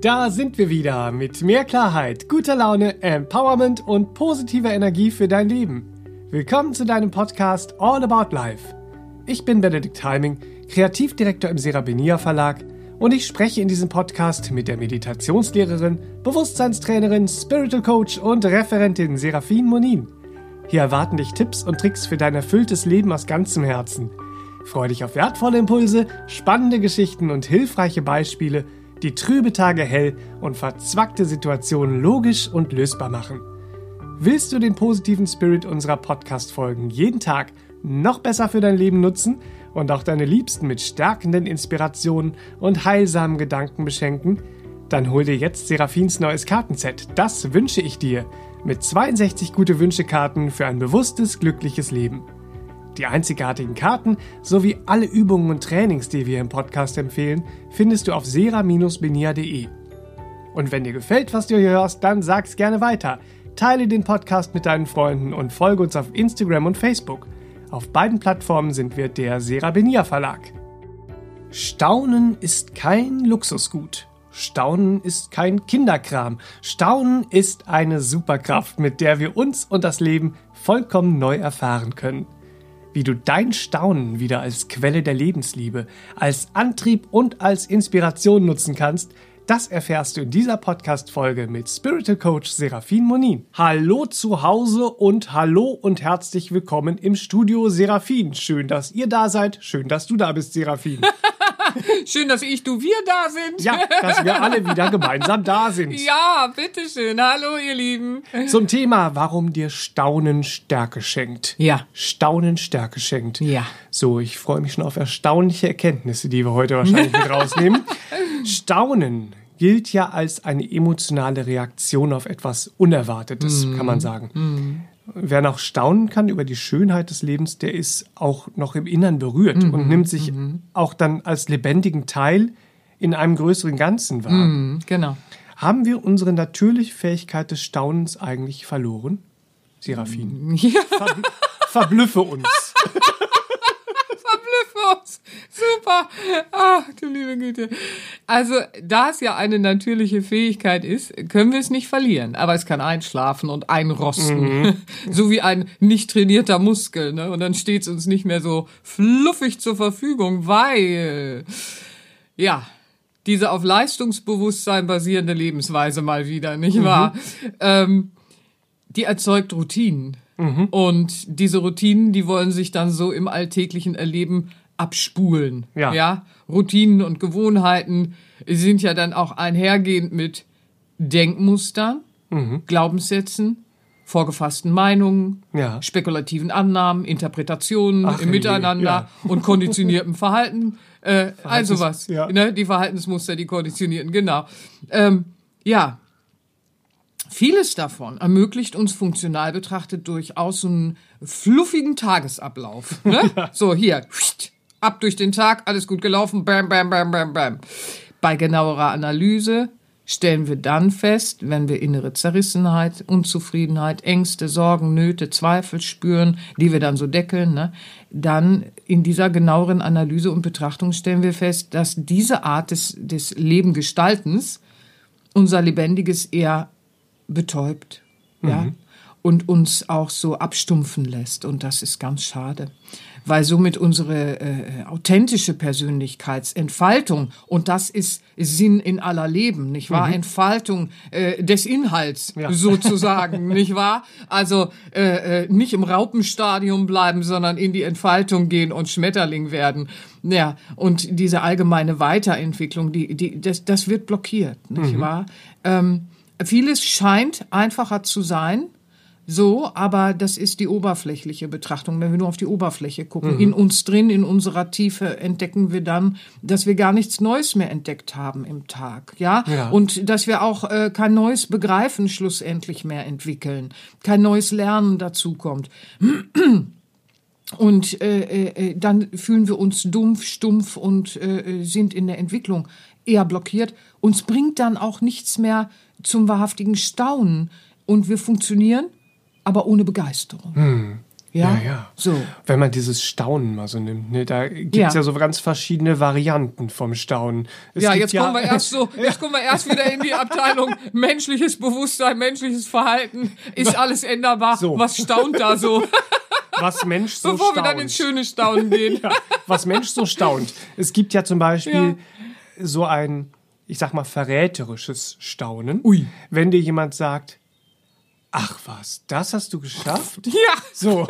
Da sind wir wieder mit mehr Klarheit, guter Laune, Empowerment und positiver Energie für dein Leben. Willkommen zu deinem Podcast All About Life. Ich bin Benedikt Heiming, Kreativdirektor im Serabenia Verlag und ich spreche in diesem Podcast mit der Meditationslehrerin, Bewusstseinstrainerin, Spiritual Coach und Referentin Serafin Monin. Hier erwarten dich Tipps und Tricks für dein erfülltes Leben aus ganzem Herzen. Freue dich auf wertvolle Impulse, spannende Geschichten und hilfreiche Beispiele – die trübe Tage hell und verzwackte Situationen logisch und lösbar machen. Willst du den positiven Spirit unserer Podcast-Folgen jeden Tag noch besser für dein Leben nutzen und auch deine Liebsten mit stärkenden Inspirationen und heilsamen Gedanken beschenken? Dann hol dir jetzt Serafins neues Kartenset. Das wünsche ich dir. Mit 62 gute Wünschekarten für ein bewusstes, glückliches Leben. Die einzigartigen Karten sowie alle Übungen und Trainings, die wir im Podcast empfehlen, findest du auf sera-benia.de. Und wenn dir gefällt, was du hier hörst, dann sag's gerne weiter. Teile den Podcast mit deinen Freunden und folge uns auf Instagram und Facebook. Auf beiden Plattformen sind wir der Serabenia Verlag. Staunen ist kein Luxusgut. Staunen ist kein Kinderkram. Staunen ist eine Superkraft, mit der wir uns und das Leben vollkommen neu erfahren können wie du dein Staunen wieder als Quelle der Lebensliebe, als Antrieb und als Inspiration nutzen kannst, das erfährst du in dieser Podcast-Folge mit Spiritual Coach Serafin Monin. Hallo zu Hause und hallo und herzlich willkommen im Studio Serafin. Schön, dass ihr da seid. Schön, dass du da bist, Serafin. Schön, dass ich, du, wir da sind. Ja, dass wir alle wieder gemeinsam da sind. Ja, bitteschön. Hallo, ihr Lieben. Zum Thema, warum dir Staunen Stärke schenkt. Ja. Staunen Stärke schenkt. Ja. So, ich freue mich schon auf erstaunliche Erkenntnisse, die wir heute wahrscheinlich mit rausnehmen. Staunen gilt ja als eine emotionale Reaktion auf etwas Unerwartetes, mm. kann man sagen. Mm. Wer noch staunen kann über die Schönheit des Lebens, der ist auch noch im Innern berührt mhm, und nimmt sich mhm. auch dann als lebendigen Teil in einem größeren Ganzen wahr. Mhm, genau. Haben wir unsere natürliche Fähigkeit des Staunens eigentlich verloren? Seraphin. Ja. Ver verblüffe uns. Super. Ach, du liebe Güte. Also, da es ja eine natürliche Fähigkeit ist, können wir es nicht verlieren. Aber es kann einschlafen und einrosten. Mhm. so wie ein nicht trainierter Muskel. Ne? Und dann steht es uns nicht mehr so fluffig zur Verfügung, weil, ja, diese auf Leistungsbewusstsein basierende Lebensweise mal wieder, nicht mhm. wahr? Ähm, die erzeugt Routinen. Mhm. Und diese Routinen, die wollen sich dann so im alltäglichen Erleben abspulen. Ja. ja. Routinen und Gewohnheiten sind ja dann auch einhergehend mit Denkmustern, mhm. Glaubenssätzen, vorgefassten Meinungen, ja. spekulativen Annahmen, Interpretationen Ach, im Miteinander ja. und konditioniertem Verhalten. Äh, also was. Ja. Ne? Die Verhaltensmuster, die konditionierten, genau. Ähm, ja. Vieles davon ermöglicht uns funktional betrachtet durchaus einen fluffigen Tagesablauf. Ne? So, hier, ab durch den Tag, alles gut gelaufen, bam, bam, bam, bam, bam. Bei genauerer Analyse stellen wir dann fest, wenn wir innere Zerrissenheit, Unzufriedenheit, Ängste, Sorgen, Nöte, Zweifel spüren, die wir dann so deckeln, ne, dann in dieser genaueren Analyse und Betrachtung stellen wir fest, dass diese Art des, des Lebengestaltens unser Lebendiges eher betäubt, mhm. Und uns auch so abstumpfen lässt. Und das ist ganz schade weil somit unsere äh, authentische Persönlichkeitsentfaltung, und das ist Sinn in aller Leben, nicht wahr? Mhm. Entfaltung äh, des Inhalts ja. sozusagen, nicht wahr? Also äh, äh, nicht im Raupenstadium bleiben, sondern in die Entfaltung gehen und Schmetterling werden. Ja, und diese allgemeine Weiterentwicklung, die, die, das, das wird blockiert, nicht mhm. wahr? Ähm, vieles scheint einfacher zu sein, so, aber das ist die oberflächliche Betrachtung. Wenn wir nur auf die Oberfläche gucken, mhm. in uns drin, in unserer Tiefe entdecken wir dann, dass wir gar nichts Neues mehr entdeckt haben im Tag, ja, ja. und dass wir auch äh, kein neues Begreifen schlussendlich mehr entwickeln, kein neues Lernen dazu kommt. Und äh, äh, dann fühlen wir uns dumpf, stumpf und äh, sind in der Entwicklung eher blockiert. Uns bringt dann auch nichts mehr zum wahrhaftigen Staunen. Und wir funktionieren aber ohne Begeisterung. Hm. Ja, Ja, ja. So. Wenn man dieses Staunen mal so nimmt, ne, da gibt es ja. Ja. so ganz verschiedene Varianten vom Staunen. Es Ja, jetzt kommen wir erst so, jetzt kommen wir erst wieder in die Abteilung menschliches Bewusstsein, menschliches Verhalten. Ist alles änderbar? So. Was staunt da so? was Mensch so Bevor wir staunt. dann ins schöne Staunen gehen. ja, was Mensch so staunt. Es gibt ja zum Beispiel so ein, ich sag mal, verräterisches Staunen. Ui. Wenn dir jemand sagt, ach was, das hast du geschafft? Ja. So,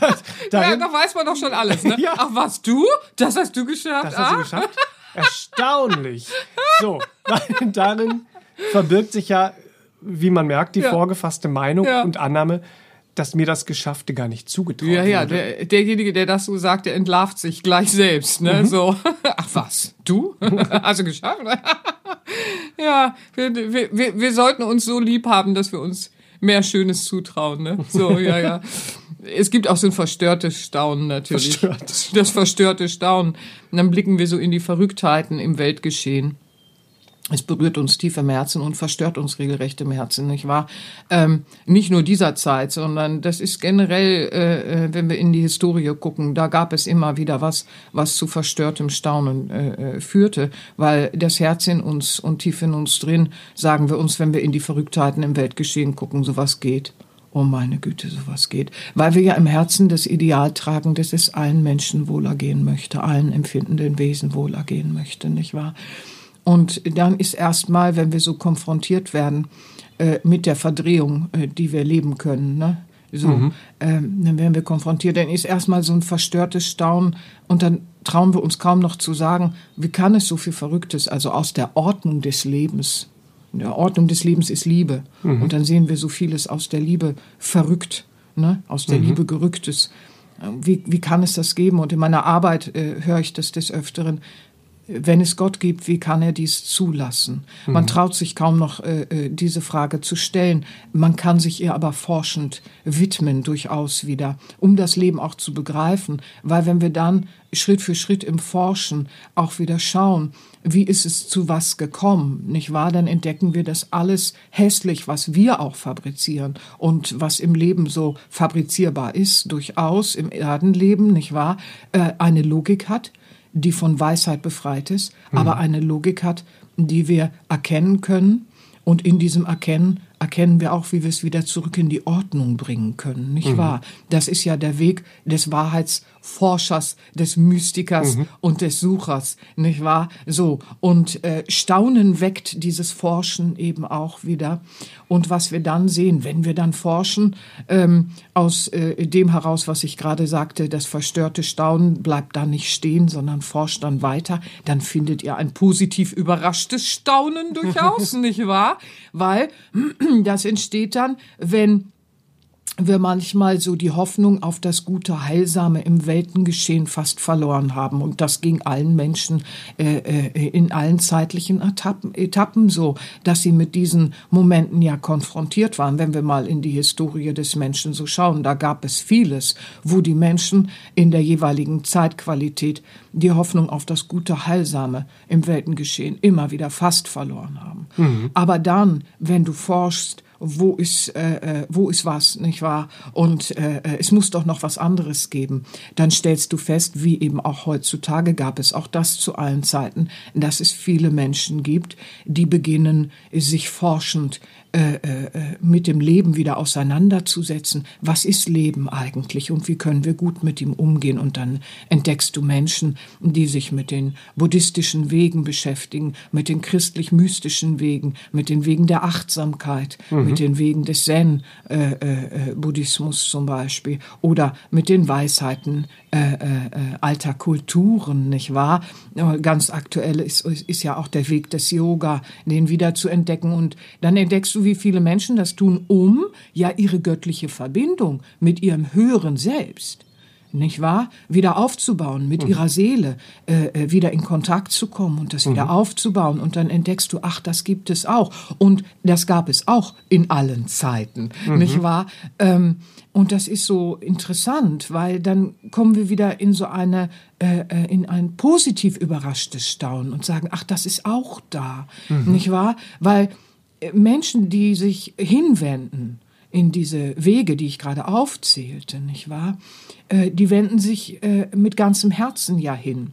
das, Ja, da weiß man doch schon alles, ne? Ja. Ach, was du? Das hast du geschafft? das hast du ah? geschafft? Erstaunlich. So, darin verbirgt sich ja, wie man merkt, die Ja. vorgefasste Meinung Ja. und Annahme, dass mir das Geschaffte gar nicht zugetraut Ja, ja, der, derjenige, der das so sagt, der entlarvt sich gleich selbst, ne? So, ach was, du? Hast du geschafft? ja, wir, wir, wir sollten uns so lieb haben, dass wir uns mehr Schönes zutrauen, ne? So, ja, ja. Es gibt auch so ein verstörtes Staunen natürlich. Verstörtes. Das verstörte Staunen. Und dann blicken wir so in die Verrücktheiten im Weltgeschehen. Es berührt uns tief im Herzen und verstört uns regelrecht im Herzen, nicht wahr? Ähm, nicht nur dieser Zeit, sondern das ist generell, äh, äh, wenn wir in die Historie gucken, da gab es immer wieder was, was zu verstörtem Staunen äh, äh, führte, weil das Herz in uns und tief in uns drin, sagen wir uns, wenn wir in die Verrücktheiten im Weltgeschehen gucken, sowas geht. Oh meine Güte, sowas geht. Weil wir ja im Herzen das Ideal tragen, dass es allen Menschen wohlergehen möchte, allen empfindenden Wesen wohlergehen möchte, nicht wahr? Und dann ist erstmal, wenn wir so konfrontiert werden äh, mit der Verdrehung, äh, die wir leben können, ne? so, ähm, dann werden wir konfrontiert, dann ist erstmal so ein verstörtes Staunen und dann trauen wir uns kaum noch zu sagen, wie kann es so viel Verrücktes, also aus der Ordnung des Lebens. In der Ordnung des Lebens ist Liebe. Und dann sehen wir so vieles aus der Liebe verrückt, ne? aus der Liebe gerücktes. Wie, wie kann es das geben? Und in meiner Arbeit äh, höre ich das des Öfteren wenn es Gott gibt, wie kann er dies zulassen? Man traut sich kaum noch, äh, äh, diese Frage zu stellen. Man kann sich ihr aber forschend widmen, durchaus wieder, um das Leben auch zu begreifen. Weil wenn wir dann Schritt für Schritt im Forschen auch wieder schauen, wie ist es zu was gekommen, nicht wahr? Dann entdecken wir, dass alles hässlich, was wir auch fabrizieren und was im Leben so fabrizierbar ist, durchaus im Erdenleben, nicht wahr, äh, eine Logik hat die von Weisheit befreit ist, aber eine Logik hat, die wir erkennen können. Und in diesem Erkennen erkennen wir auch, wie wir es wieder zurück in die Ordnung bringen können, nicht wahr? Das ist ja der Weg des Wahrheitsforschers, des Mystikers und des Suchers, nicht wahr? So. Und äh, Staunen weckt dieses Forschen eben auch wieder. Und was wir dann sehen, wenn wir dann forschen, ähm, aus äh, dem heraus, was ich gerade sagte, das verstörte Staunen bleibt da nicht stehen, sondern forscht dann weiter, dann findet ihr ein positiv überraschtes Staunen durchaus, nicht wahr? Weil das entsteht dann, wenn wir manchmal so die Hoffnung auf das gute Heilsame im Weltengeschehen fast verloren haben. Und das ging allen Menschen äh, äh, in allen zeitlichen Etappen, Etappen so, dass sie mit diesen Momenten ja konfrontiert waren. Wenn wir mal in die Historie des Menschen so schauen, da gab es vieles, wo die Menschen in der jeweiligen Zeitqualität die Hoffnung auf das gute Heilsame im Weltengeschehen immer wieder fast verloren haben. Aber dann, wenn du forschst, wo ist, äh, äh, wo ist was, nicht wahr? Und äh, äh, es muss doch noch was anderes geben. Dann stellst du fest, wie eben auch heutzutage gab es auch das zu allen Zeiten, dass es viele Menschen gibt, die beginnen, sich forschend mit dem Leben wieder auseinanderzusetzen. Was ist Leben eigentlich und wie können wir gut mit ihm umgehen? Und dann entdeckst du Menschen, die sich mit den buddhistischen Wegen beschäftigen, mit den christlich-mystischen Wegen, mit den Wegen der Achtsamkeit, mit den Wegen des Zen-Buddhismus zum Beispiel oder mit den Weisheiten äh, äh, alter Kulturen, nicht wahr? Ganz aktuell ist, ist ja auch der Weg des Yoga, den wieder zu entdecken. Und dann entdeckst du, wie viele Menschen das tun, um ja ihre göttliche Verbindung mit ihrem höheren Selbst nicht wahr? Wieder aufzubauen, mit ihrer Seele äh, äh, wieder in Kontakt zu kommen und das wieder aufzubauen. Und dann entdeckst du, ach, das gibt es auch. Und das gab es auch in allen Zeiten, nicht wahr? Ähm, und das ist so interessant, weil dann kommen wir wieder in so eine, äh, äh, in ein positiv überraschtes Staunen und sagen, ach, das ist auch da, nicht wahr? Weil Menschen, die sich hinwenden, in diese Wege, die ich gerade aufzählte, nicht wahr? Äh, die wenden sich äh, mit ganzem Herzen ja hin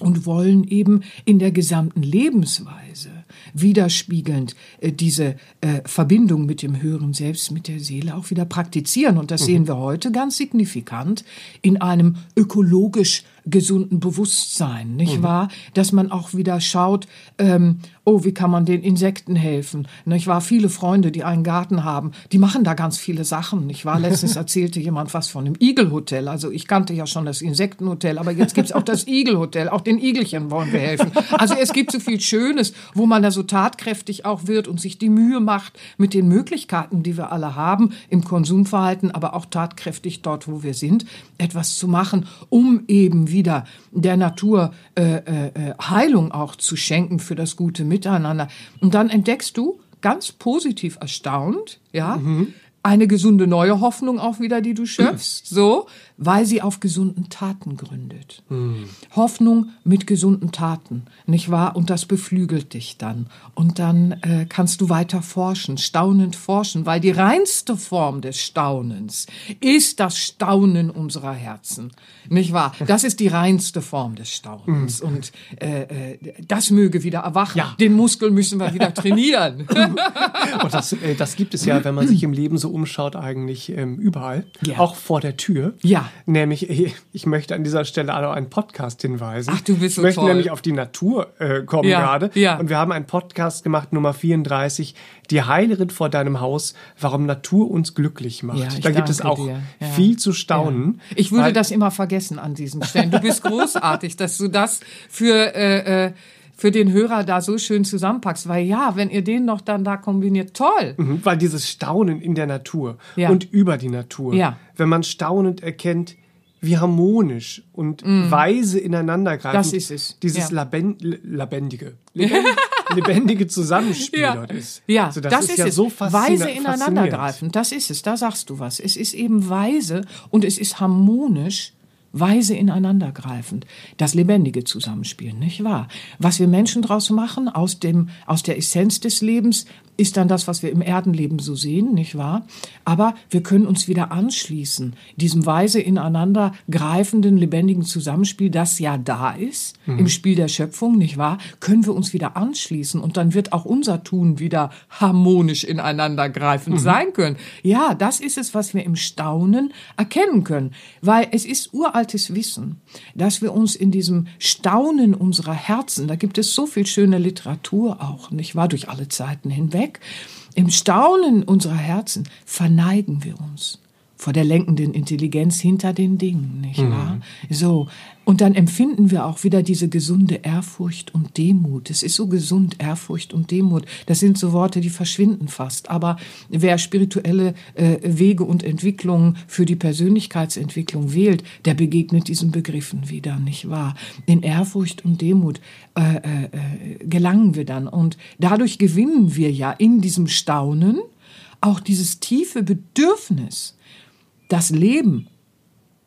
und wollen eben in der gesamten Lebensweise widerspiegelnd äh, diese äh, Verbindung mit dem höheren Selbst, mit der Seele auch wieder praktizieren. Und das mhm. sehen wir heute ganz signifikant in einem ökologisch gesunden Bewusstsein, nicht mhm. wahr? Dass man auch wieder schaut, ähm, oh, wie kann man den Insekten helfen? Nicht wahr? Viele Freunde, die einen Garten haben, die machen da ganz viele Sachen, nicht wahr? Letztens erzählte jemand was von dem Igelhotel. Also ich kannte ja schon das Insektenhotel, aber jetzt gibt's auch das Igelhotel. Auch den Igelchen wollen wir helfen. Also es gibt so viel Schönes, wo man da so tatkräftig auch wird und sich die Mühe macht mit den Möglichkeiten, die wir alle haben im Konsumverhalten, aber auch tatkräftig dort, wo wir sind, etwas zu machen, um eben wieder der Natur äh, äh, Heilung auch zu schenken für das gute Miteinander. Und dann entdeckst du, ganz positiv erstaunt, ja, mhm eine gesunde neue Hoffnung auch wieder, die du schöpfst, so, weil sie auf gesunden Taten gründet. Mhm. Hoffnung mit gesunden Taten, nicht wahr? Und das beflügelt dich dann. Und dann äh, kannst du weiter forschen, staunend forschen, weil die reinste Form des Staunens ist das Staunen unserer Herzen, nicht wahr? Das ist die reinste Form des Staunens. Mhm. Und äh, äh, das möge wieder erwachen. Ja. Den Muskel müssen wir wieder trainieren. Und das, äh, das gibt es ja, wenn man sich im Leben so umschaut, eigentlich ähm, überall. Ja. Auch vor der Tür. Ja. Nämlich, ich möchte an dieser Stelle auch einen Podcast hinweisen. Ach, du bist so Ich möchte toll. nämlich auf die Natur äh, kommen ja. gerade. Ja. Und wir haben einen Podcast gemacht, Nummer 34, die Heilerin vor deinem Haus, warum Natur uns glücklich macht. Ja, da gibt es auch ja. viel zu staunen. Ich würde das immer vergessen an diesen Stellen. Du bist großartig, dass du das für äh, äh, für den Hörer da so schön zusammenpackst. Weil ja, wenn ihr den noch dann da kombiniert, toll. Mhm, weil dieses Staunen in der Natur ja. und über die Natur, ja. wenn man staunend erkennt, wie harmonisch und mm. weise ineinandergreifen. Das ist es. Dieses ja. Lebendige, lebendige, Zusammenspiel ja. dort ist. Ja, also das, das, ist, ist ja es. so Weise ineinandergreifen, das ist es. Da sagst du was. Es ist eben weise und es ist harmonisch weise ineinandergreifend, das lebendige Zusammenspiel, nicht wahr? Was wir Menschen draus machen aus dem, aus der Essenz des Lebens, ist dann das, was wir im Erdenleben so sehen, nicht wahr? Aber wir können uns wieder anschließen, diesem weise ineinander greifenden, lebendigen Zusammenspiel, das ja da ist, mhm. im Spiel der Schöpfung, nicht wahr? Können wir uns wieder anschließen und dann wird auch unser Tun wieder harmonisch ineinander greifend mhm. sein können. Ja, das ist es, was wir im Staunen erkennen können, weil es ist uraltes Wissen, dass wir uns in diesem Staunen unserer Herzen, da gibt es so viel schöne Literatur auch, nicht wahr, durch alle Zeiten hinweg, weg. Im Staunen unserer Herzen verneigen wir uns vor der lenkenden Intelligenz hinter den Dingen, nicht mhm. wahr? So. Und dann empfinden wir auch wieder diese gesunde Ehrfurcht und Demut. Es ist so gesund, Ehrfurcht und Demut. Das sind so Worte, die verschwinden fast. Aber wer spirituelle äh, Wege und Entwicklungen für die Persönlichkeitsentwicklung wählt, der begegnet diesen Begriffen wieder, nicht wahr? In Ehrfurcht und Demut äh, äh, äh gelangen wir dann. Und dadurch gewinnen wir ja in diesem Staunen auch dieses tiefe Bedürfnis, das Leben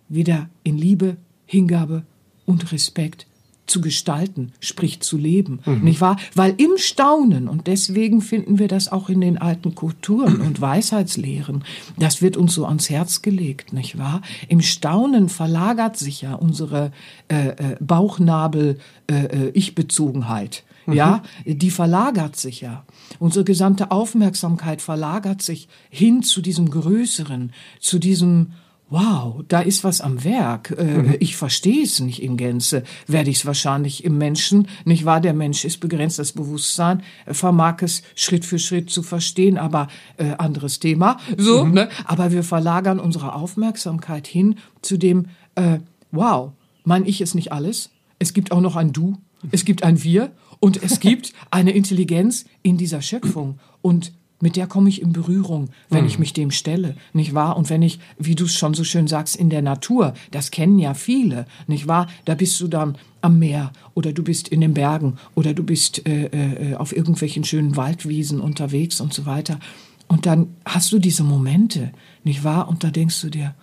wieder in Liebe, Hingabe und Respekt zu gestalten, sprich zu leben, mhm. nicht wahr? Weil im Staunen, und deswegen finden wir das auch in den alten Kulturen und Weisheitslehren, das wird uns so ans Herz gelegt, nicht wahr? Im Staunen verlagert sich ja unsere äh, äh, Bauchnabel-Ich-Bezogenheit. Äh, äh mhm. Ja, die verlagert sich ja. Unsere gesamte Aufmerksamkeit verlagert sich hin zu diesem Größeren, zu diesem Wow, da ist was am Werk. Äh, mhm. Ich verstehe es nicht in Gänze. Werde ich es wahrscheinlich im Menschen, nicht wahr? Der Mensch ist begrenzt, das Bewusstsein vermag es Schritt für Schritt zu verstehen, aber äh, anderes Thema. So, mhm. ne? Aber wir verlagern unsere Aufmerksamkeit hin zu dem äh, Wow, mein Ich ist nicht alles. Es gibt auch noch ein Du. Es gibt ein Wir und es gibt eine Intelligenz in dieser Schöpfung. Und mit der komme ich in Berührung, wenn mhm. ich mich dem stelle, nicht wahr? Und wenn ich, wie du es schon so schön sagst, in der Natur, das kennen ja viele, nicht wahr? Da bist du dann am Meer oder du bist in den Bergen oder du bist äh, äh, auf irgendwelchen schönen Waldwiesen unterwegs und so weiter. Und dann hast du diese Momente, nicht wahr? Und da denkst du dir,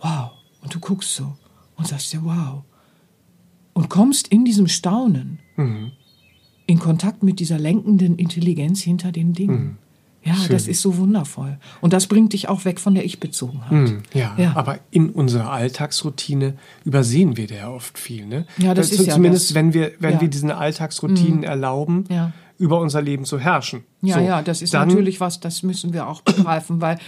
wow. Und du guckst so und sagst dir, wow. Und kommst in diesem Staunen mhm. in Kontakt mit dieser lenkenden Intelligenz hinter den Dingen. Mhm Ja, Schön. das ist so wundervoll. Und das bringt dich auch weg von der Ich-Bezogenheit. Hm, ja, Ja. aber in unserer Alltagsroutine übersehen wir da ja oft viel. Ne? Ja, das Also ist ja Zumindest, das. wenn wir, wenn Ja. Mhm. wir diesen Alltagsroutinen erlauben, Ja. über unser Leben zu herrschen. Ja, so, ja, das ist natürlich was, das müssen wir auch begreifen, weil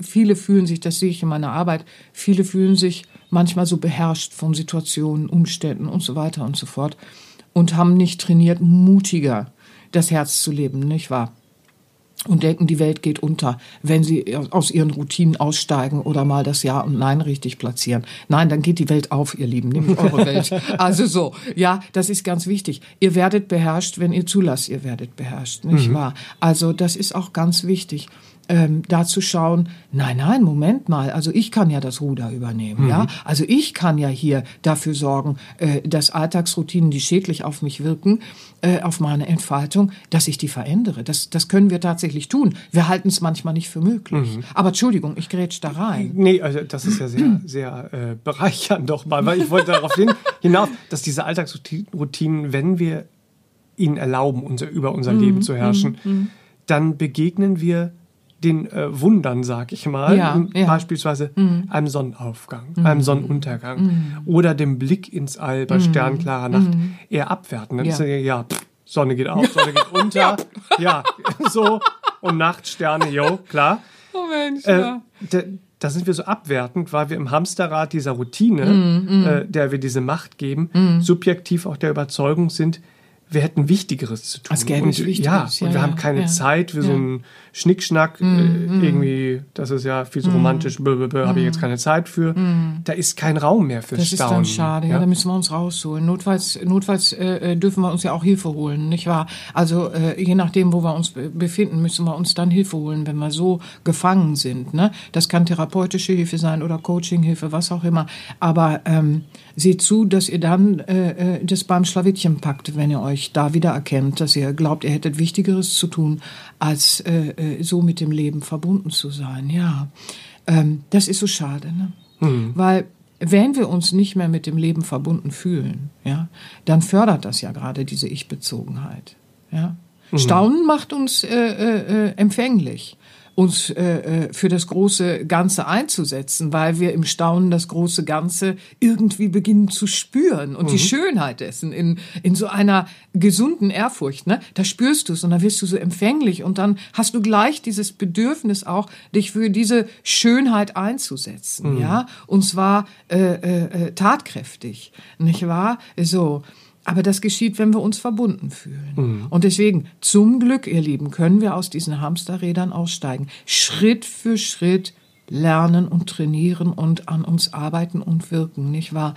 viele fühlen sich, das sehe ich in meiner Arbeit, viele fühlen sich manchmal so beherrscht von Situationen, Umständen und so weiter und so fort und haben nicht trainiert, mutiger das Herz zu leben, nicht wahr? Und denken, die Welt geht unter, wenn sie aus ihren Routinen aussteigen oder mal das Ja und Nein richtig platzieren. Nein, dann geht die Welt auf, ihr Lieben, nämlich eure Welt. Also so, ja, das ist ganz wichtig. Ihr werdet beherrscht, wenn ihr zulasst, ihr werdet beherrscht, nicht wahr? Also das ist auch ganz wichtig. Ähm, da zu schauen, nein, nein, Moment mal, also ich kann ja das Ruder übernehmen, ja, also ich kann ja hier dafür sorgen, äh, dass Alltagsroutinen, die schädlich auf mich wirken, äh, auf meine Entfaltung, dass ich die verändere. Das, das können wir tatsächlich tun. Wir halten es manchmal nicht für möglich. Aber Entschuldigung, ich grätsch da rein. Nee, also das ist ja sehr, sehr äh, bereichernd doch mal, weil ich wollte darauf hin, hinaus, dass diese Alltagsroutinen, wenn wir ihnen erlauben, unser, über Mhm, unser Leben zu herrschen, dann begegnen wir den äh, Wundern, sag ich mal, Ja, ja. Mhm. beispielsweise einem Sonnenaufgang, einem Sonnenuntergang oder dem Blick ins All Mhm. bei sternklarer Nacht eher abwerten. Dann Ja. ist ja, ja pff, Sonne geht auf, Sonne geht unter, ja. so und Nachtsterne, jo, klar. Oh Mensch, Äh, da, da sind wir so abwertend, weil wir im Hamsterrad dieser Routine, Mm, äh, der wir diese Macht geben, subjektiv auch der Überzeugung sind, wir hätten Wichtigeres zu tun. Es gäbe und, ja, Wichtigeres, und ja, wir ja, haben keine ja. Zeit für so Ja. einen Schnickschnack, äh, irgendwie, das ist ja viel so romantisch, blablabla, habe ich jetzt keine Zeit für. Da ist kein Raum mehr für Das ist Staunen. dann schade, ja, ja? da müssen wir uns rausholen. Notfalls, notfalls äh, äh, dürfen wir uns ja auch Hilfe holen, nicht wahr? Also äh, je nachdem, wo wir uns be- befinden, müssen wir uns dann Hilfe holen, wenn wir so gefangen sind. Ne? Das kann therapeutische Hilfe sein oder Coachinghilfe, was auch immer. Aber ähm, seht zu, dass ihr dann äh, äh, das beim Schlawittchen packt, wenn ihr euch da wieder erkennt, dass ihr glaubt, ihr hättet Wichtigeres zu tun, als äh, äh, so mit dem Leben verbunden zu sein. Ja, ähm, das ist so schade, ne? Weil wenn wir uns nicht mehr mit dem Leben verbunden fühlen, ja, dann fördert das ja gerade diese Ich-Bezogenheit. Ja. Staunen macht uns äh, äh, äh, empfänglich, uns äh, äh, für das große Ganze einzusetzen, weil wir im Staunen das große Ganze irgendwie beginnen zu spüren und die Schönheit dessen in, in so einer gesunden Ehrfurcht. Ne? Da spürst du es und dann wirst du so empfänglich und dann hast du gleich dieses Bedürfnis auch, dich für diese Schönheit einzusetzen, ja, und zwar äh, äh, äh, tatkräftig, nicht wahr? So. Aber das geschieht, wenn wir uns verbunden fühlen. Und deswegen, zum Glück, ihr Lieben, können wir aus diesen Hamsterrädern aussteigen. Schritt für Schritt lernen und trainieren und an uns arbeiten und wirken, nicht wahr?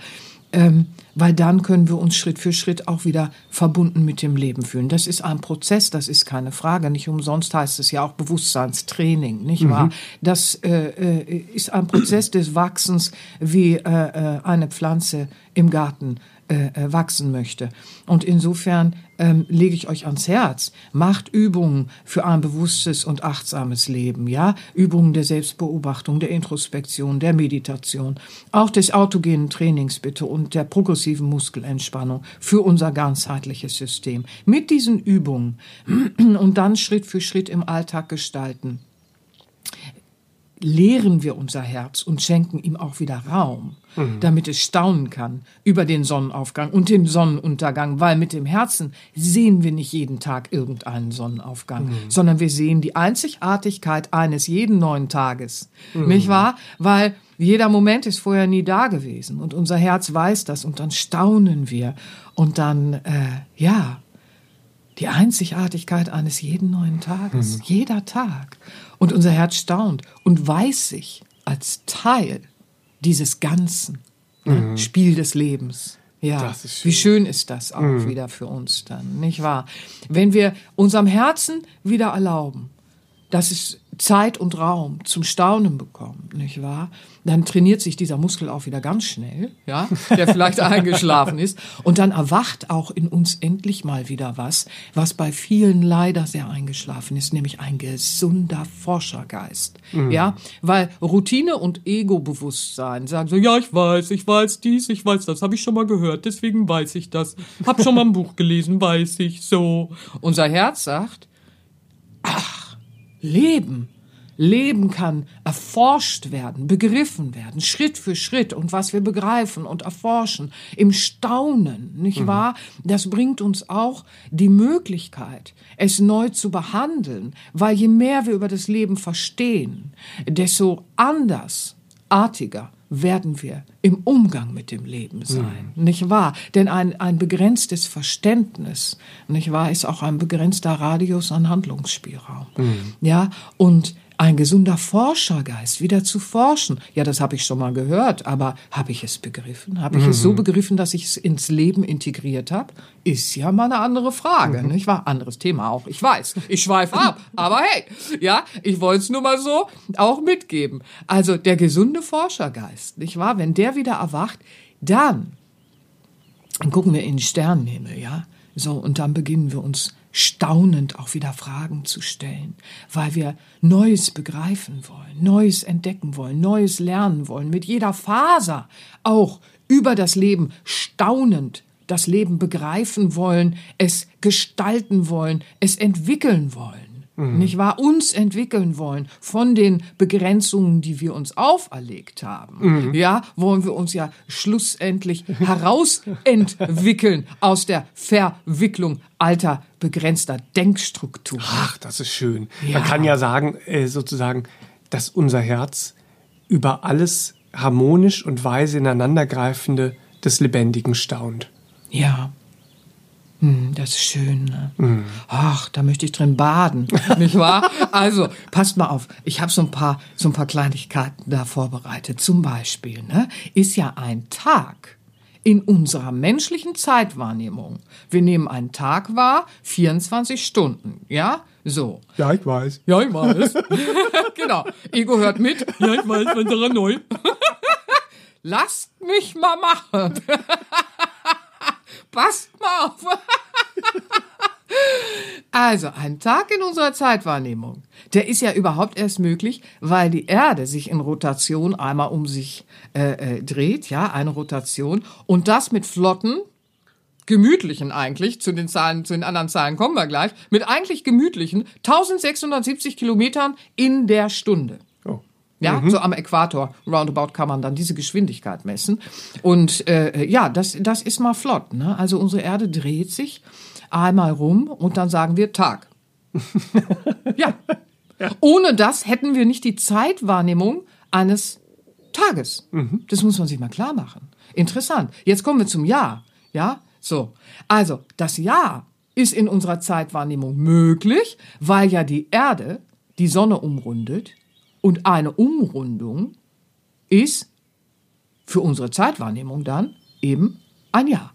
Ähm, weil dann können wir uns Schritt für Schritt auch wieder verbunden mit dem Leben fühlen. Das ist ein Prozess, das ist keine Frage. Nicht umsonst heißt es ja auch Bewusstseinstraining, nicht wahr? Das äh, äh, ist ein Prozess des Wachsens, wie äh, äh, eine Pflanze im Garten äh, äh, wachsen möchte. Und insofern ähm, lege ich euch ans Herz, macht Übungen für ein bewusstes und achtsames Leben, ja? Übungen der Selbstbeobachtung, der Introspektion, der Meditation, auch des autogenen Trainings bitte und der progressiven Muskelentspannung für unser ganzheitliches System. Mit diesen Übungen und dann Schritt für Schritt im Alltag gestalten leeren wir unser Herz und schenken ihm auch wieder Raum, damit es staunen kann über den Sonnenaufgang und den Sonnenuntergang, weil mit dem Herzen sehen wir nicht jeden Tag irgendeinen Sonnenaufgang, sondern wir sehen die Einzigartigkeit eines jeden neuen Tages, nicht wahr? Weil jeder Moment ist vorher nie da gewesen und unser Herz weiß das und dann staunen wir und dann, äh, ja, die Einzigartigkeit eines jeden neuen Tages, jeder Tag. Und unser Herz staunt und weiß sich als Teil dieses Ganzen, ne? Spiel des Lebens. Ja, ist wie schön ist das auch wieder für uns dann, nicht wahr? Wenn wir unserem Herzen wieder erlauben, dass es Zeit und Raum zum Staunen bekommt, nicht wahr? Dann trainiert sich dieser Muskel auch wieder ganz schnell, ja, der vielleicht eingeschlafen ist. Und dann erwacht auch in uns endlich mal wieder was, was bei vielen leider sehr eingeschlafen ist, nämlich ein gesunder Forschergeist, ja, weil Routine und Ego-Bewusstsein sagen so, ja, ich weiß, ich weiß dies, ich weiß das, habe ich schon mal gehört, deswegen weiß ich das, hab schon mal ein Buch gelesen, weiß ich, so. Unser Herz sagt, Leben. Leben kann erforscht werden, begriffen werden, Schritt für Schritt und was wir begreifen und erforschen, im Staunen, nicht mhm. wahr? Das bringt uns auch die Möglichkeit, es neu zu behandeln, weil je mehr wir über das Leben verstehen, desto andersartiger werden wir im Umgang mit dem Leben sein, mhm. nicht wahr? Denn ein, ein begrenztes Verständnis, nicht wahr, ist auch ein begrenzter Radius an Handlungsspielraum. Mhm. Ja, und ein gesunder Forschergeist, wieder zu forschen. Ja, das habe ich schon mal gehört, aber habe ich es begriffen? Habe ich mhm. es so mhm. begriffen, dass ich es ins Leben integriert habe? Ist ja mal eine andere Frage, mhm. nicht wahr? Anderes Thema auch, ich weiß. Ich schweife ab, aber hey, ja, ich wollte es nur mal so auch mitgeben. Also der gesunde Forschergeist, nicht wahr? Wenn der wieder erwacht, dann, dann gucken wir in den Sternenhimmel, ja? So, und dann beginnen wir uns staunend auch wieder Fragen zu stellen, weil wir Neues begreifen wollen, Neues entdecken wollen, Neues lernen wollen, mit jeder Faser auch über das Leben staunend das Leben begreifen wollen, es gestalten wollen, es entwickeln wollen mhm. nicht wahr, uns entwickeln wollen von den Begrenzungen, die wir uns auferlegt haben. Mhm. Ja, wollen wir uns ja schlussendlich herausentwickeln aus der Verwicklung alter begrenzter Denkstrukturen. Ach, das ist schön. Ja. Man kann ja sagen, äh, sozusagen, dass unser Herz über alles harmonisch und weise ineinandergreifende des Lebendigen staunt. Ja. Hm, das ist schön. Ne? Mm. Ach, da möchte ich drin baden, nicht wahr? Also, passt mal auf. Ich habe so ein paar, so ein paar Kleinigkeiten da vorbereitet. Zum Beispiel, ne, ist ja ein Tag in unserer menschlichen Zeitwahrnehmung. Wir nehmen einen Tag wahr, 24 Stunden, ja? So. Ja, ich weiß. Ja, ich weiß. genau. Ego hört mit. Ja, ich weiß, wenn neu. Lasst mich mal machen. Passt mal auf. Also, ein Tag in unserer Zeitwahrnehmung, der ist ja überhaupt erst möglich, weil die Erde sich in Rotation einmal um sich äh, äh, dreht, ja, eine Rotation, und das mit flotten, gemütlichen eigentlich, zu den Zahlen, zu den anderen Zahlen kommen wir gleich, mit eigentlich gemütlichen 1670 Kilometern in der Stunde. Ja, mhm. so am Äquator, roundabout kann man dann diese Geschwindigkeit messen. Und äh, ja, das, das ist mal flott. Ne? Also unsere Erde dreht sich einmal rum und dann sagen wir Tag. ja. ja. Ohne das hätten wir nicht die Zeitwahrnehmung eines Tages. Mhm. Das muss man sich mal klar machen. Interessant. Jetzt kommen wir zum Jahr. Ja, so. Also, das Jahr ist in unserer Zeitwahrnehmung möglich, weil ja die Erde die Sonne umrundet und eine Umrundung ist für unsere Zeitwahrnehmung dann eben ein Jahr.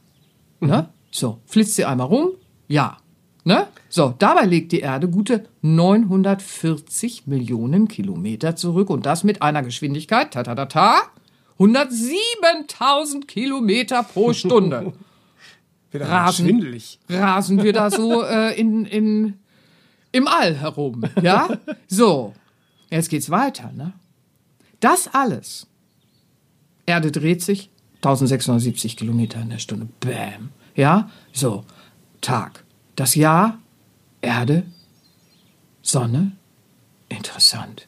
Mhm. Ne? So, flitzt sie einmal rum, ja. Ne? So, dabei legt die Erde gute 940 Millionen Kilometer zurück und das mit einer Geschwindigkeit, ta ta ta ta, 107.000 Kilometer pro Stunde. Rasen, schwindelig. Rasen wir da so äh, in, in, im All herum, ja? So, Jetzt geht's weiter, ne? Das alles. Erde dreht sich 1670 Kilometer in der Stunde. Bäm. Ja? So. Tag. Das Jahr. Erde. Sonne. Interessant.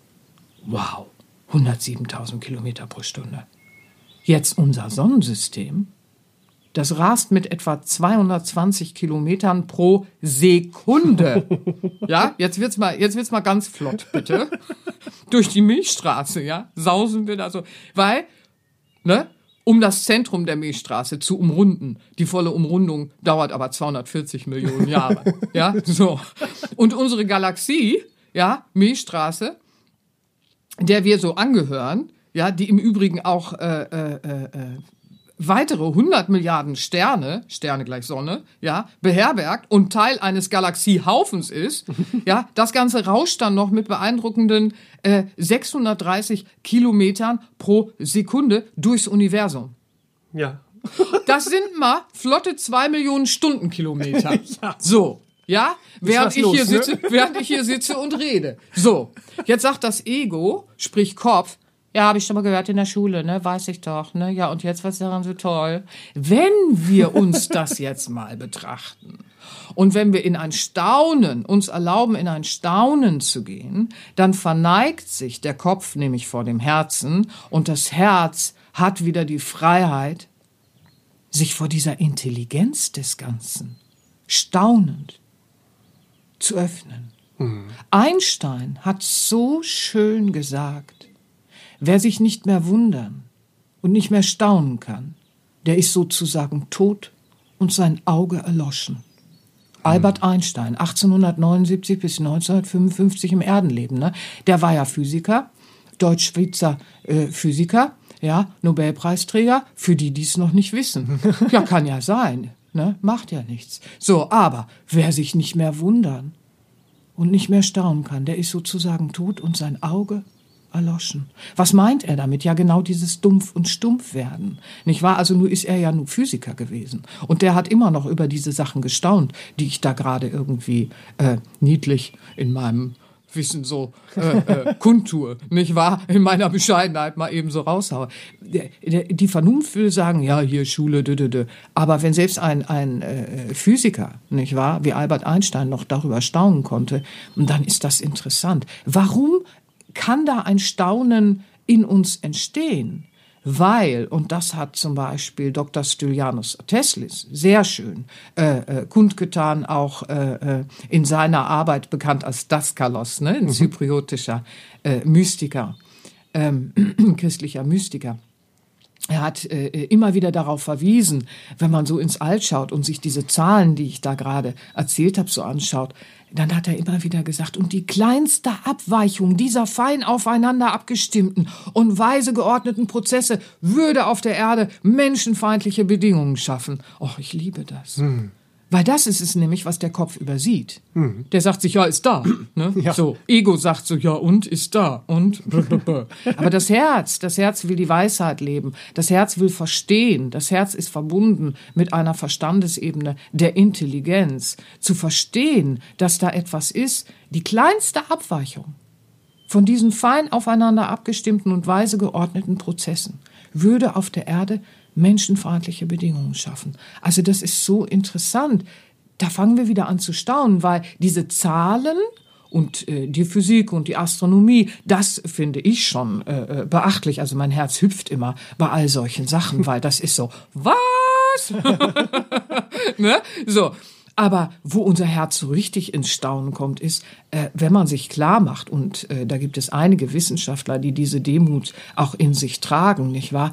Wow. 107.000 Kilometer pro Stunde. Jetzt unser Sonnensystem das rast mit etwa 220 Kilometern pro Sekunde. Ja, jetzt wird's mal, jetzt wird's mal ganz flott, bitte. Durch die Milchstraße, ja, sausen wir da so, weil, ne, um das Zentrum der Milchstraße zu umrunden. Die volle Umrundung dauert aber 240 Millionen Jahre. ja, so. Und unsere Galaxie, ja, Milchstraße, der wir so angehören, ja, die im Übrigen auch äh, äh, äh, weitere 100 Milliarden Sterne, Sterne gleich Sonne, ja, beherbergt und Teil eines Galaxiehaufens ist, ja, das Ganze rauscht dann noch mit beeindruckenden äh, 630 Kilometern pro Sekunde durchs Universum. Ja. Das sind mal flotte zwei Millionen Stundenkilometer. ja. So. Ja, während ich, los, hier sitze, ne? während ich hier sitze und rede. So, jetzt sagt das Ego, sprich Kopf, ja, habe ich schon mal gehört in der Schule, ne? Weiß ich doch, ne? Ja, und jetzt was ist daran so toll? Wenn wir uns das jetzt mal betrachten Und wenn wir in ein Staunen, uns erlauben, in ein Staunen zu gehen, dann verneigt sich der Kopf nämlich vor dem Herzen und das Herz hat wieder die Freiheit, sich vor dieser Intelligenz des Ganzen staunend zu öffnen. Mhm. Einstein hat so schön gesagt, wer sich nicht mehr wundern und nicht mehr staunen kann, der ist sozusagen tot und sein Auge erloschen. Albert Einstein, 1879 bis 1955 im Erdenleben, ne? der war ja Physiker, Deutsch-Schweizer äh, Physiker, ja, Nobelpreisträger, für die, die es noch nicht wissen. ja, kann ja sein, ne? macht ja nichts. So, aber wer sich nicht mehr wundern und nicht mehr staunen kann, der ist sozusagen tot und sein Auge erloschen. Was meint er damit? Ja, genau dieses Dumpf und Stumpf werden. Nicht wahr? Also nur ist er ja nur Physiker gewesen. Und der hat immer noch über diese Sachen gestaunt, die ich da gerade irgendwie äh, niedlich in meinem Wissen so äh, äh, kundtue, nicht wahr? In meiner Bescheidenheit mal eben so raushaue. Die Vernunft will sagen, ja, hier Schule, dü, dü, dü. aber wenn selbst ein, ein äh, Physiker, nicht wahr, wie Albert Einstein noch darüber staunen konnte, dann ist das interessant. Warum kann da ein Staunen in uns entstehen? Weil, und das hat zum Beispiel Dr. Stylianus Teslis sehr schön äh, äh, kundgetan, auch äh, äh, in seiner Arbeit bekannt als Daskalos, ne, ein mhm. zypriotischer äh, Mystiker, ähm, christlicher Mystiker. Er hat äh, immer wieder darauf verwiesen, wenn man so ins All schaut und sich diese Zahlen, die ich da gerade erzählt habe, so anschaut, dann hat er immer wieder gesagt, und die kleinste Abweichung dieser fein aufeinander abgestimmten und weise geordneten Prozesse würde auf der Erde menschenfeindliche Bedingungen schaffen. Och, ich liebe das. Hm. Weil das ist es nämlich, was der Kopf übersieht. Mhm. Der sagt sich, ja, ist da. Ne? Ja. So, Ego sagt so, ja, und ist da. Und. Aber das Herz, das Herz will die Weisheit leben. Das Herz will verstehen. Das Herz ist verbunden mit einer Verstandesebene der Intelligenz. Zu verstehen, dass da etwas ist, die kleinste Abweichung von diesen fein aufeinander abgestimmten und weise geordneten Prozessen würde auf der Erde menschenfeindliche Bedingungen schaffen. Also das ist so interessant. Da fangen wir wieder an zu staunen, weil diese Zahlen und äh, die Physik und die Astronomie, das finde ich schon äh, äh beachtlich. Also mein Herz hüpft immer bei all solchen Sachen, weil das ist so, was? ne? So. Aber wo unser Herz so richtig ins Staunen kommt, ist, äh, wenn man sich klar macht, und äh, da gibt es einige Wissenschaftler, die diese Demut auch in sich tragen, nicht wahr?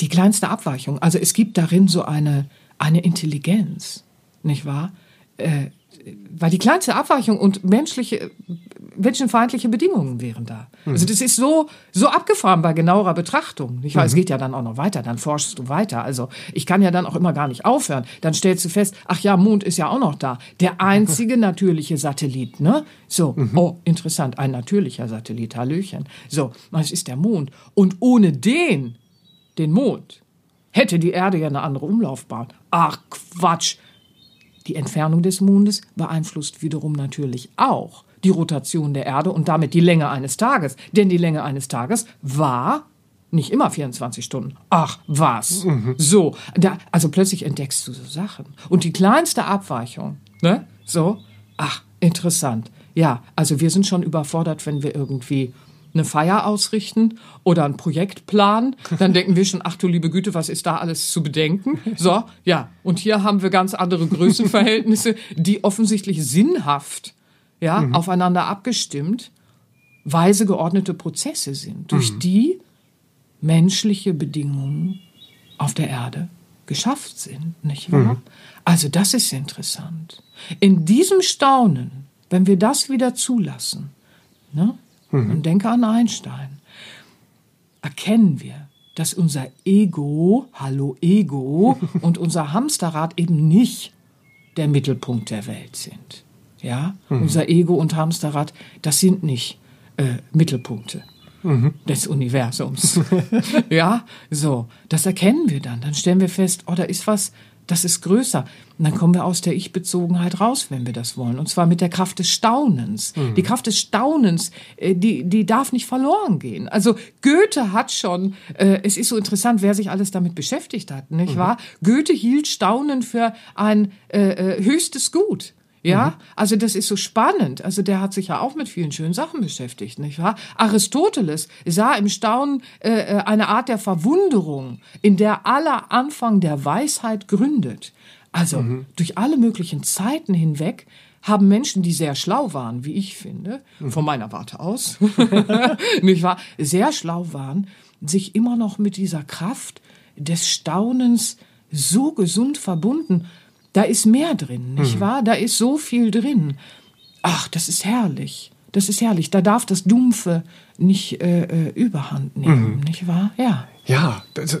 Die kleinste Abweichung. Also es gibt darin so eine, eine Intelligenz, nicht wahr? Äh, weil die kleinste Abweichung und menschliche, menschenfeindliche Bedingungen wären da. Mhm. Also das ist so, so abgefahren bei genauerer Betrachtung. Nicht wahr? Mhm. Es geht ja dann auch noch weiter, dann forschst du weiter. Also ich kann ja dann auch immer gar nicht aufhören. Dann stellst du fest, ach ja, Mond ist ja auch noch da. Der einzige natürliche Satellit, ne? So, mhm. oh, interessant, ein natürlicher Satellit, Hallöchen. So, was ist der Mond? Und ohne den den Mond. Hätte die Erde ja eine andere Umlaufbahn. Ach Quatsch. Die Entfernung des Mondes beeinflusst wiederum natürlich auch die Rotation der Erde und damit die Länge eines Tages. Denn die Länge eines Tages war nicht immer 24 Stunden. Ach, was? Mhm. So, da, also plötzlich entdeckst du so Sachen. Und die kleinste Abweichung, ne? So, ach, interessant. Ja, also wir sind schon überfordert, wenn wir irgendwie eine Feier ausrichten oder ein Projektplan, dann denken wir schon, ach du liebe Güte, was ist da alles zu bedenken? So, ja. Und hier haben wir ganz andere Größenverhältnisse, die offensichtlich sinnhaft, ja, mhm. aufeinander abgestimmt, weise geordnete Prozesse sind, durch mhm. die menschliche Bedingungen auf der Erde geschafft sind, nicht wahr? Mhm. Also das ist interessant. In diesem Staunen, wenn wir das wieder zulassen, ne, Mhm. Und denke an Einstein. Erkennen wir, dass unser Ego, hallo Ego, und unser Hamsterrad eben nicht der Mittelpunkt der Welt sind. Ja, mhm. unser Ego und Hamsterrad, das sind nicht äh, Mittelpunkte mhm. des Universums. ja, so, das erkennen wir dann. Dann stellen wir fest, oh, da ist was Das ist größer. Und dann kommen wir aus der Ich-Bezogenheit raus, wenn wir das wollen. Und zwar mit der Kraft des Staunens. Mhm. Die Kraft des Staunens, äh, die, die darf nicht verloren gehen. Also Goethe hat schon, äh, es ist so interessant, wer sich alles damit beschäftigt hat, nicht mhm. wahr? Goethe hielt Staunen für ein äh, äh höchstes Gut. Ja, mhm. also das ist so spannend. Also der hat sich ja auch mit vielen schönen Sachen beschäftigt, nicht wahr? Aristoteles sah im Staunen äh, äh, eine Art der Verwunderung, in der aller Anfang der Weisheit gründet. Also mhm. durch alle möglichen Zeiten hinweg haben Menschen, die sehr schlau waren, wie ich finde, mhm. von meiner Warte aus, nicht wahr, sehr schlau waren, sich immer noch mit dieser Kraft des Staunens so gesund verbunden da ist mehr drin, nicht mhm. wahr? Da ist so viel drin. Ach, das ist herrlich. Das ist herrlich. Da darf das Dumpfe nicht äh, äh Überhand nehmen, mhm. nicht wahr? Ja. Ja, also,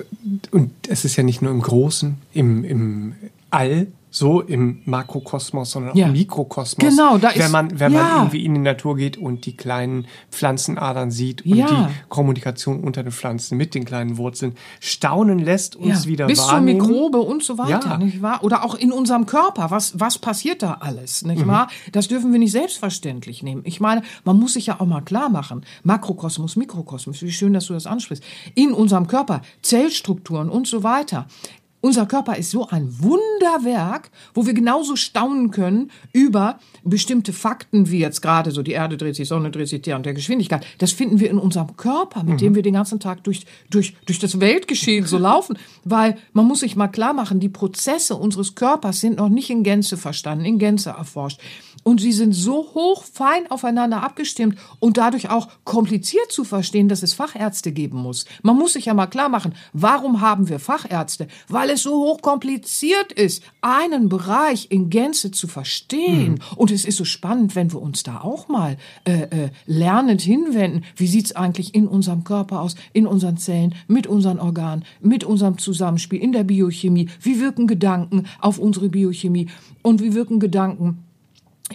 und es ist ja nicht nur im Großen, im, im All, so im Makrokosmos, sondern ja. auch im Mikrokosmos. Genau, da ist, wenn man, wenn ja. man irgendwie in die Natur geht und die kleinen Pflanzenadern sieht und ja. die Kommunikation unter den Pflanzen mit den kleinen Wurzeln staunen lässt, uns wieder Bis wahrnehmen. zur Mikrobe und so weiter, nicht wahr? Oder auch in unserem Körper, was, was passiert da alles, nicht mhm. wahr? Das dürfen wir nicht selbstverständlich nehmen. Ich meine, man muss sich ja auch mal klar machen, Makrokosmos, Mikrokosmos, wie schön, dass du das ansprichst, in unserem Körper, Zellstrukturen und so weiter. Unser Körper ist so ein Wunderwerk, wo wir genauso staunen können über bestimmte Fakten, wie jetzt gerade so die Erde dreht sich, Sonne dreht sich, und der Geschwindigkeit. Das finden wir in unserem Körper, mit mhm. dem wir den ganzen Tag durch, durch, durch das Weltgeschehen so laufen. Weil man muss sich mal klar machen, die Prozesse unseres Körpers sind noch nicht in Gänze verstanden, in Gänze erforscht. Und sie sind so hoch fein aufeinander abgestimmt und dadurch auch kompliziert zu verstehen, dass es Fachärzte geben muss. Man muss sich ja mal klar machen, warum haben wir Fachärzte? Weil es so hoch kompliziert ist, einen Bereich in Gänze zu verstehen. Mhm. Und es ist so spannend, wenn wir uns da auch mal äh, äh, lernend hinwenden. Wie sieht's eigentlich in unserem Körper aus, in unseren Zellen, mit unseren Organen, mit unserem Zusammenspiel, in der Biochemie? Wie wirken Gedanken auf unsere Biochemie? Und wie wirken Gedanken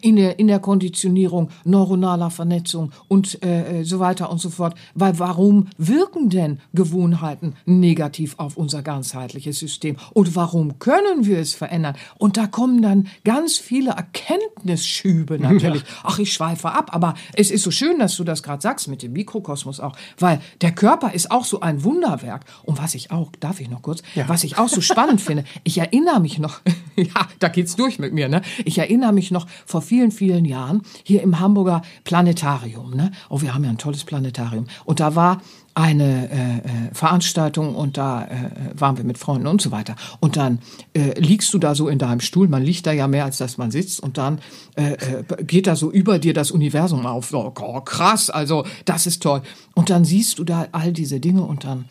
in der, in der Konditionierung neuronaler Vernetzung und äh, äh, so weiter und so fort. Weil warum wirken denn Gewohnheiten negativ auf unser ganzheitliches System? Und warum können wir es verändern? Und da kommen dann ganz viele Erkenntnisschübe natürlich. Ja. Ach, ich schweife ab, aber es ist so schön, dass du das gerade sagst mit dem Mikrokosmos auch, weil der Körper ist auch so ein Wunderwerk. Und was ich auch, darf ich noch kurz, ja. was ich auch so spannend finde, ich erinnere mich noch, ja, da geht's durch mit mir, ne? Ich erinnere mich noch vor vielen, vielen Jahren hier im Hamburger Planetarium. Ne? Oh, wir haben ja ein tolles Planetarium. Und da war eine äh, äh, Veranstaltung und da äh, waren wir mit Freunden und so weiter. Und dann äh, liegst du da so in deinem Stuhl, man liegt da ja mehr, als dass man sitzt und dann äh, äh, geht da so über dir das Universum auf. Oh, krass, also das ist toll. Und dann siehst du da all diese Dinge und dann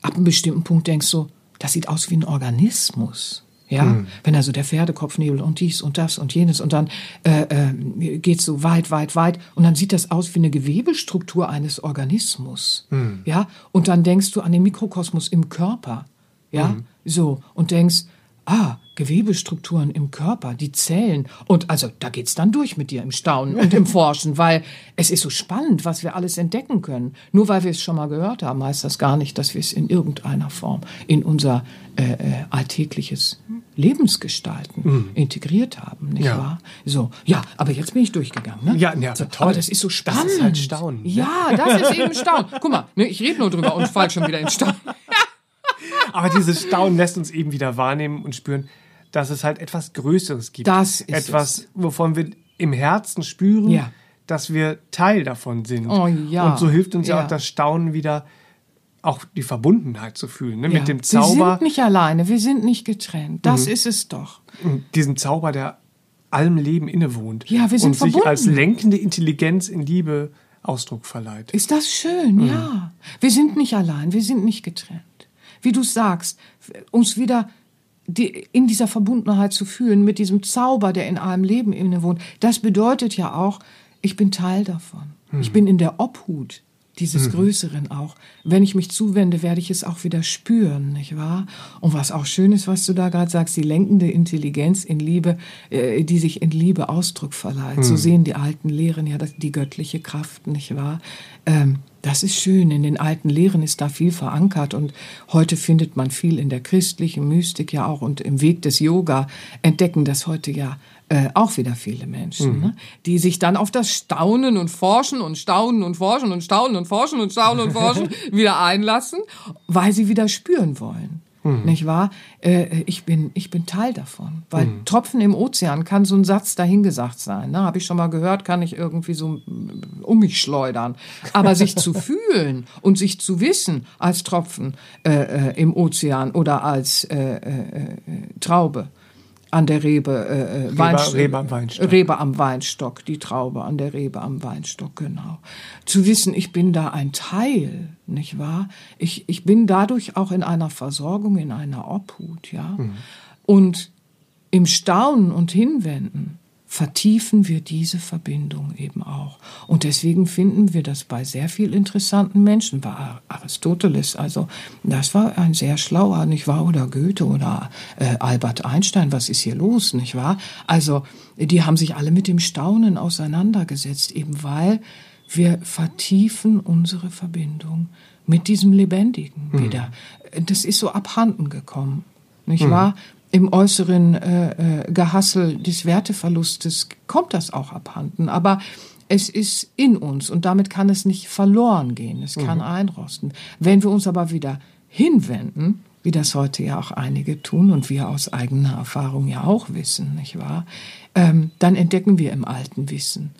ab einem bestimmten Punkt denkst du, das sieht aus wie ein Organismus. Ja, mhm. wenn also der Pferdekopfnebel und dies und das und jenes und dann äh, äh, geht so weit, weit, weit und dann sieht das aus wie eine Gewebestruktur eines Organismus. Mhm. Ja, und dann denkst du an den Mikrokosmos im Körper. Ja, mhm. so und denkst, ah, Gewebestrukturen im Körper, die Zellen. Und also da geht's dann durch mit dir im Staunen und im Forschen, weil es ist so spannend, was wir alles entdecken können. Nur weil wir es schon mal gehört haben, heißt das gar nicht, dass wir es in irgendeiner Form in unser äh, äh, alltägliches Lebensgestalten mhm. integriert haben, nicht ja. wahr? So, ja, aber jetzt bin ich durchgegangen. Ne? Ja, ja, so, toll. Aber das ist so spannend. Das ist halt Staunen. Ne? Ja, das ist eben Staunen. Guck mal, ne, ich rede nur drüber und fall schon wieder in Staunen. Aber dieses Staunen lässt uns eben wieder wahrnehmen und spüren, dass es halt etwas Größeres gibt. Das ist etwas, es. wovon wir im Herzen spüren, ja. dass wir Teil davon sind. Oh, ja. Und so hilft uns ja. ja auch das Staunen wieder, auch die Verbundenheit zu fühlen, ne? mit dem Zauber. Wir sind nicht alleine, wir sind nicht getrennt. Das mhm. ist es doch. Und diesen Zauber, der allem Leben innewohnt. Ja, wir sind und verbunden. sich als lenkende Intelligenz in Liebe Ausdruck verleiht. Ist das schön, mhm. ja. Wir sind nicht allein, wir sind nicht getrennt. Wie du sagst, uns wieder die, in dieser Verbundenheit zu fühlen, mit diesem Zauber, der in allem Leben innewohnt, das bedeutet ja auch, ich bin Teil davon. Mhm. Ich bin in der Obhut dieses mhm. Größeren auch. Wenn ich mich zuwende, werde ich es auch wieder spüren, nicht wahr? Und was auch schön ist, was du da gerade sagst, die lenkende Intelligenz in Liebe, äh, die sich in Liebe Ausdruck verleiht. Mhm. So sehen die alten Lehren ja die göttliche Kraft, nicht wahr? Ähm, Das ist schön. In den alten Lehren ist da viel verankert und heute findet man viel in der christlichen Mystik ja auch und im Weg des Yoga entdecken das heute ja äh, auch wieder viele Menschen, mhm. ne? die sich dann auf das Staunen und Forschen und Staunen und Forschen und Staunen und Forschen und Staunen und Forschen wieder einlassen, weil sie wieder spüren wollen. Mhm. Nicht wahr? Äh, ich, bin, ich bin Teil davon. Weil mhm. Tropfen im Ozean kann so ein Satz dahingesagt sein. Ne? Habe ich schon mal gehört, kann ich irgendwie so um mich schleudern. Aber sich zu fühlen und sich zu wissen als Tropfen äh, äh im Ozean oder als äh, äh, äh Traube an der Rebe, äh, Rebe, Weinstock, Rebe am Weinstock. Rebe am Weinstock, die Traube an der Rebe am Weinstock, genau. Zu wissen, ich bin da ein Teil, nicht wahr? Ich, ich bin dadurch auch in einer Versorgung, in einer Obhut, ja. Mhm. Und im Staunen und Hinwenden vertiefen wir diese Verbindung eben auch. Und deswegen finden wir das bei sehr viel interessanten Menschen. Bei Aristoteles, also das war ein sehr schlauer, nicht wahr? Oder Goethe oder äh, Albert Einstein, was ist hier los, nicht wahr? Also die haben sich alle mit dem Staunen auseinandergesetzt, eben weil wir vertiefen unsere Verbindung mit diesem Lebendigen mhm. wieder. Das ist so abhanden gekommen, nicht mhm. wahr? Im äußeren äh, äh, Gehassel des Werteverlustes kommt das auch abhanden. Aber es ist in uns und damit kann es nicht verloren gehen. Es kann mhm. einrosten. Wenn wir uns aber wieder hinwenden, wie das heute ja auch einige tun und wir aus eigener Erfahrung ja auch wissen, nicht wahr? Ähm, dann entdecken wir im alten Wissen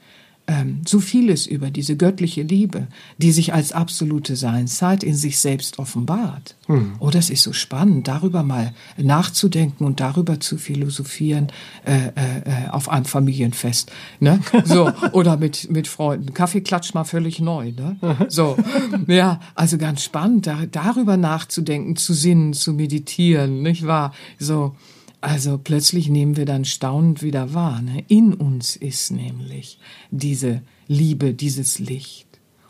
ähm, so vieles über diese göttliche Liebe, die sich als absolute Seinszeit in sich selbst offenbart. Hm. Oh, das ist so spannend, darüber mal nachzudenken und darüber zu philosophieren äh, äh, auf einem Familienfest, ne? So oder mit mit Freunden. Kaffeeklatsch mal völlig neu, ne? So, ja, also ganz spannend, da, darüber nachzudenken, zu sinnen, zu meditieren, nicht wahr? So. Also plötzlich nehmen wir dann staunend wieder wahr. Ne? In uns ist nämlich diese Liebe, dieses Licht.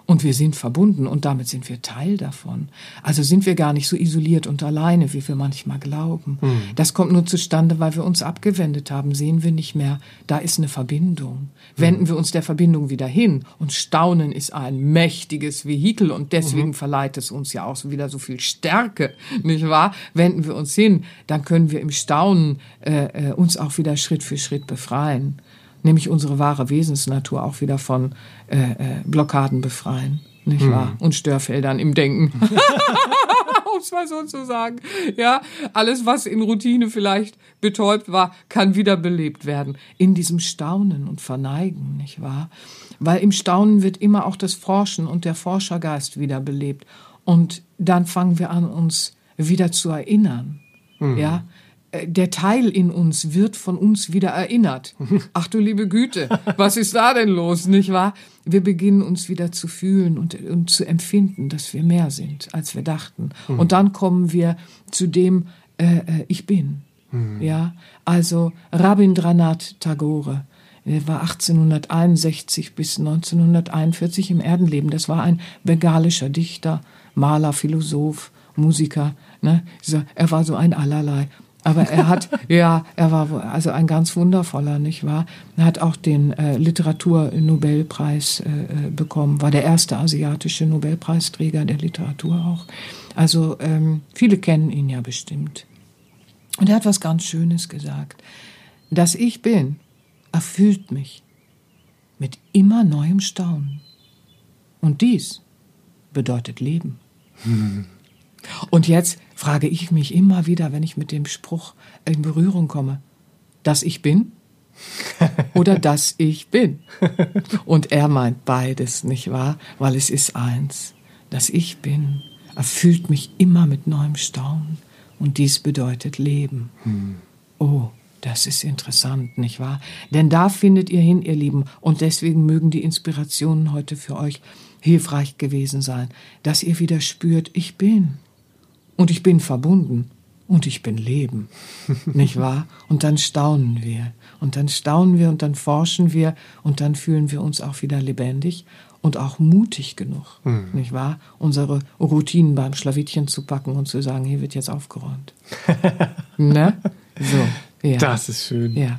Und wir sind verbunden und damit sind wir Teil davon. Also sind wir gar nicht so isoliert und alleine, wie wir manchmal glauben. Mhm. Das kommt nur zustande, weil wir uns abgewendet haben. Sehen wir nicht mehr, da ist eine Verbindung. Wenden mhm. wir uns der Verbindung wieder hin und Staunen ist ein mächtiges Vehikel und deswegen mhm. verleiht es uns ja auch wieder so viel Stärke, nicht wahr? Wenden wir uns hin, dann können wir im Staunen äh, äh uns auch wieder Schritt für Schritt befreien nämlich unsere wahre Wesensnatur auch wieder von äh, äh, Blockaden befreien, nicht hm. wahr? Und Störfeldern im Denken. um es mal so zu sagen. Ja, alles, was in Routine vielleicht betäubt war, kann wiederbelebt werden. In diesem Staunen und Verneigen, nicht wahr? Weil im Staunen wird immer auch das Forschen und der Forschergeist wiederbelebt. Und dann fangen wir an, uns wieder zu erinnern. Mhm. Ja, der Teil in uns wird von uns wieder erinnert. Ach du liebe Güte, was ist da denn los, nicht wahr? Wir beginnen uns wieder zu fühlen und, und zu empfinden, dass wir mehr sind, als wir dachten. Mhm. Und dann kommen wir zu dem, äh, äh ich bin. Mhm. Ja, also Rabindranath Tagore, er war 1861 bis 1941 im Erdenleben. Das war ein bengalischer Dichter, Maler, Philosoph, Musiker. Ne? Er war so ein Allerlei. Aber er hat, ja, er war also ein ganz wundervoller, nicht wahr? Er hat auch den äh, Literaturnobelpreis äh, äh, bekommen, war der erste asiatische Nobelpreisträger der Literatur auch. Also ähm, viele kennen ihn ja bestimmt. Und er hat was ganz Schönes gesagt. Das Ich bin erfüllt mich mit immer neuem Staunen. Und dies bedeutet Leben. Hm. Und jetzt frage ich mich immer wieder, wenn ich mit dem Spruch in Berührung komme, dass ich bin oder dass ich bin. Und er meint beides, nicht wahr? Weil es ist eins. Das Ich bin erfüllt mich immer mit neuem Staunen und dies bedeutet Leben. Hm. Oh, das ist interessant, nicht wahr? Denn da findet ihr hin, ihr Lieben, und deswegen mögen die Inspirationen heute für euch hilfreich gewesen sein, dass ihr wieder spürt, ich bin. Und ich bin verbunden und ich bin Leben, nicht wahr? Und dann staunen wir und dann staunen wir und dann forschen wir und dann fühlen wir uns auch wieder lebendig und auch mutig genug, mhm. nicht wahr? Unsere Routinen beim Schlawittchen zu packen und zu sagen, hier wird jetzt aufgeräumt. ne? So, ja. Das ist schön. Ja.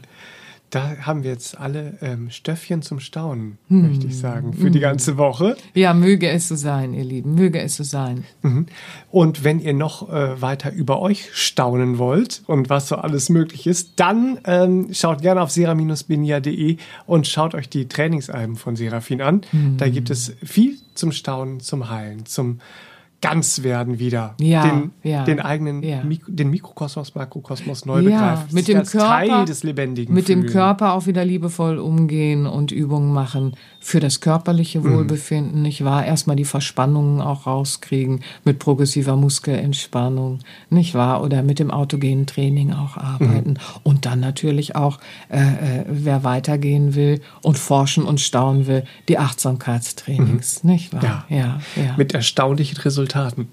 Da haben wir jetzt alle ähm, Stöffchen zum Staunen, hm. möchte ich sagen, für hm. die ganze Woche. Ja, möge es so sein, ihr Lieben, möge es so sein. Mhm. Und wenn ihr noch äh, weiter über euch staunen wollt und was so alles möglich ist, dann ähm, schaut gerne auf sera-benia.de und schaut euch die Trainingsalben von Serafin an. Mhm. Da gibt es viel zum Staunen, zum Heilen, zum ganz werden wieder. Ja, den, ja, den eigenen ja. Mik den Mikrokosmos, Makrokosmos neu begreifen. Mit dem Körper, Teil des Lebendigen. Mit fühlen. dem Körper auch wieder liebevoll umgehen und Übungen machen für das körperliche mhm. Wohlbefinden, mhm. nicht wahr? Erstmal die Verspannungen auch rauskriegen mit progressiver Muskelentspannung, nicht wahr? Oder mit dem autogenen Training auch arbeiten. Mhm. Und dann natürlich auch, äh, äh, wer weitergehen will und forschen und staunen will, die Achtsamkeitstrainings, mhm. nicht wahr? Ja. ja, ja. Mit erstaunlichen Resultaten. Resultaten.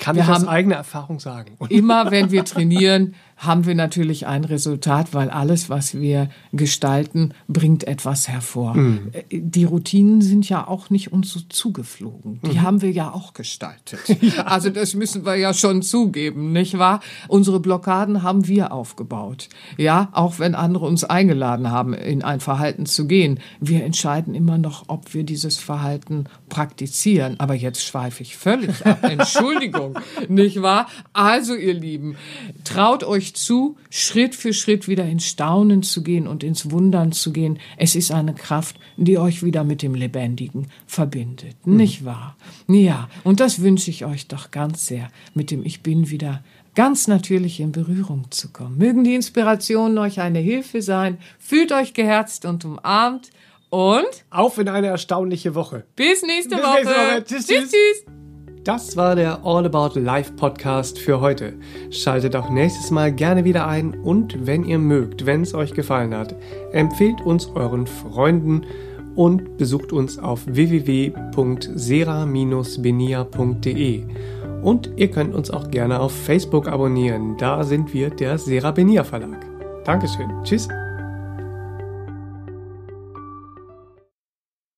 Kann wir ich aus eigener Erfahrung sagen. Immer wenn wir trainieren, haben wir natürlich ein Resultat, weil alles, was wir gestalten, bringt etwas hervor. Mhm. Die Routinen sind ja auch nicht uns so zugeflogen. Die mhm. haben wir ja auch gestaltet. Ja. Also das müssen wir ja schon zugeben, nicht wahr? Unsere Blockaden haben wir aufgebaut. Ja, auch wenn andere uns eingeladen haben, in ein Verhalten zu gehen. Wir entscheiden immer noch, ob wir dieses Verhalten praktizieren. Aber jetzt schweife ich völlig ab. Entschuldigung, nicht wahr? Also ihr Lieben, traut euch zu, Schritt für Schritt wieder ins Staunen zu gehen und ins Wundern zu gehen. Es ist eine Kraft, die euch wieder mit dem Lebendigen verbindet. Mhm. Nicht wahr? Ja, und das wünsche ich euch doch ganz sehr, mit dem Ich bin wieder ganz natürlich in Berührung zu kommen. Mögen die Inspirationen euch eine Hilfe sein. Fühlt euch geherzt und umarmt. Und auf in eine erstaunliche Woche. Bis nächste Bis Woche. Nächste Woche. Tschüss, tschüss. tschüss. Das war der All About Life Podcast für heute. Schaltet auch nächstes Mal gerne wieder ein und wenn ihr mögt, wenn es euch gefallen hat, empfehlt uns euren Freunden und besucht uns auf www.sera-benia.de. Und ihr könnt uns auch gerne auf Facebook abonnieren. Da sind wir der Sera Benia Verlag. Dankeschön. Tschüss.